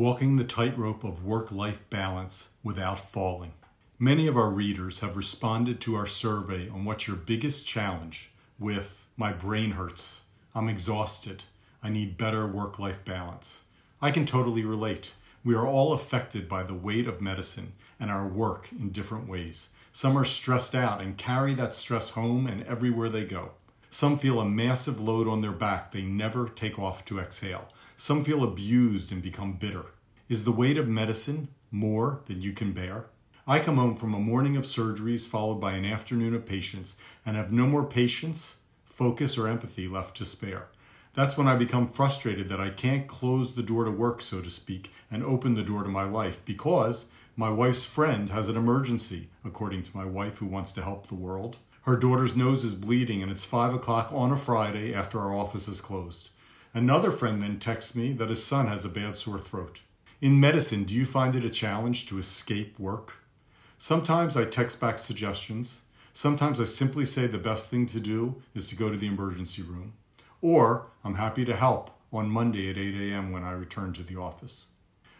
Walking the tightrope of work life balance without falling. Many of our readers have responded to our survey on what's your biggest challenge with my brain hurts, I'm exhausted, I need better work life balance. I can totally relate. We are all affected by the weight of medicine and our work in different ways. Some are stressed out and carry that stress home and everywhere they go. Some feel a massive load on their back they never take off to exhale. Some feel abused and become bitter. Is the weight of medicine more than you can bear? I come home from a morning of surgeries followed by an afternoon of patients and have no more patience, focus, or empathy left to spare. That's when I become frustrated that I can't close the door to work, so to speak, and open the door to my life because my wife's friend has an emergency, according to my wife who wants to help the world. Her daughter's nose is bleeding and it's 5 o'clock on a Friday after our office is closed. Another friend then texts me that his son has a bad sore throat. In medicine, do you find it a challenge to escape work? Sometimes I text back suggestions. Sometimes I simply say the best thing to do is to go to the emergency room. Or I'm happy to help on Monday at 8 a.m. when I return to the office.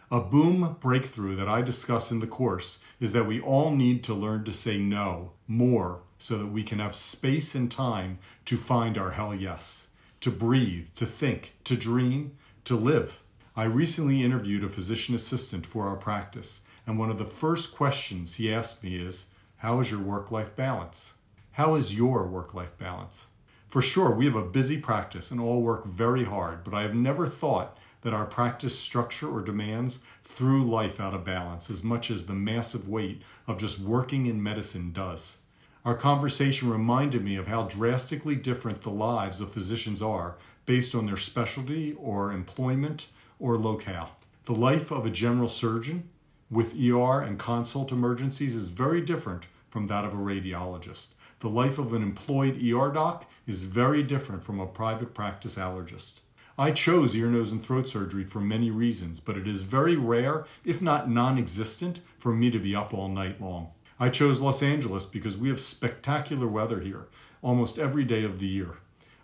A BOOMM breakthrough that I discuss in the course is that we all need to learn to say no more so that we can have space and time to find our hell yes to breathe, to think, to dream, to live. I recently interviewed a physician assistant for our practice, and one of the first questions he asked me is How is your work life balance? How is your work life balance? For sure, we have a busy practice and all work very hard, but I have never thought that our practice structure or demands threw life out of balance as much as the massive weight of just working in medicine does. Our conversation reminded me of how drastically different the lives of physicians are based on their specialty or employment or locale. The life of a general surgeon with ER and consult emergencies is very different from that of a radiologist. The life of an employed ER doc is very different from a private practice allergist. I chose ear, nose, and throat surgery for many reasons, but it is very rare, if not non existent, for me to be up all night long. I chose Los Angeles because we have spectacular weather here almost every day of the year.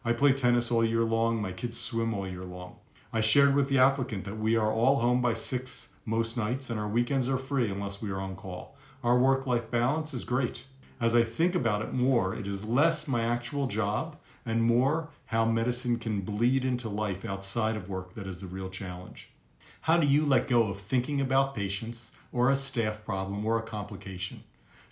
I play tennis all year long, my kids swim all year long. I shared with the applicant that we are all home by 6 most nights and our weekends are free unless we are on call. Our work life balance is great. As I think about it more, it is less my actual job and more how medicine can bleed into life outside of work that is the real challenge. How do you let go of thinking about patients or a staff problem or a complication?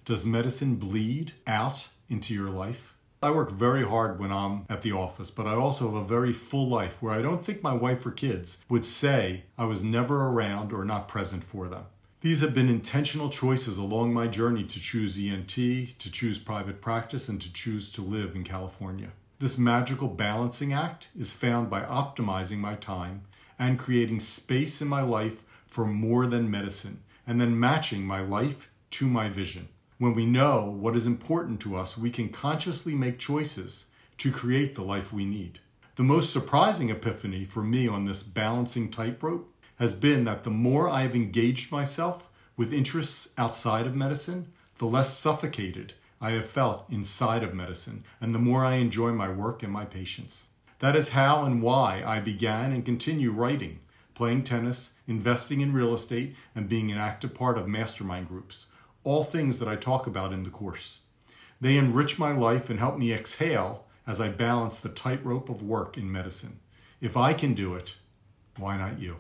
Does medicine bleed out into your life? I work very hard when I'm at the office, but I also have a very full life where I don't think my wife or kids would say I was never around or not present for them. These have been intentional choices along my journey to choose ENT, to choose private practice, and to choose to live in California. This magical balancing act is found by optimizing my time and creating space in my life for more than medicine, and then matching my life to my vision. When we know what is important to us, we can consciously make choices to create the life we need. The most surprising epiphany for me on this balancing tightrope has been that the more I have engaged myself with interests outside of medicine, the less suffocated I have felt inside of medicine, and the more I enjoy my work and my patients. That is how and why I began and continue writing, playing tennis, investing in real estate, and being an active part of mastermind groups all things that I talk about in the course. They enrich my life and help me exhale as I balance the tightrope of work in medicine. If I can do it, why not you?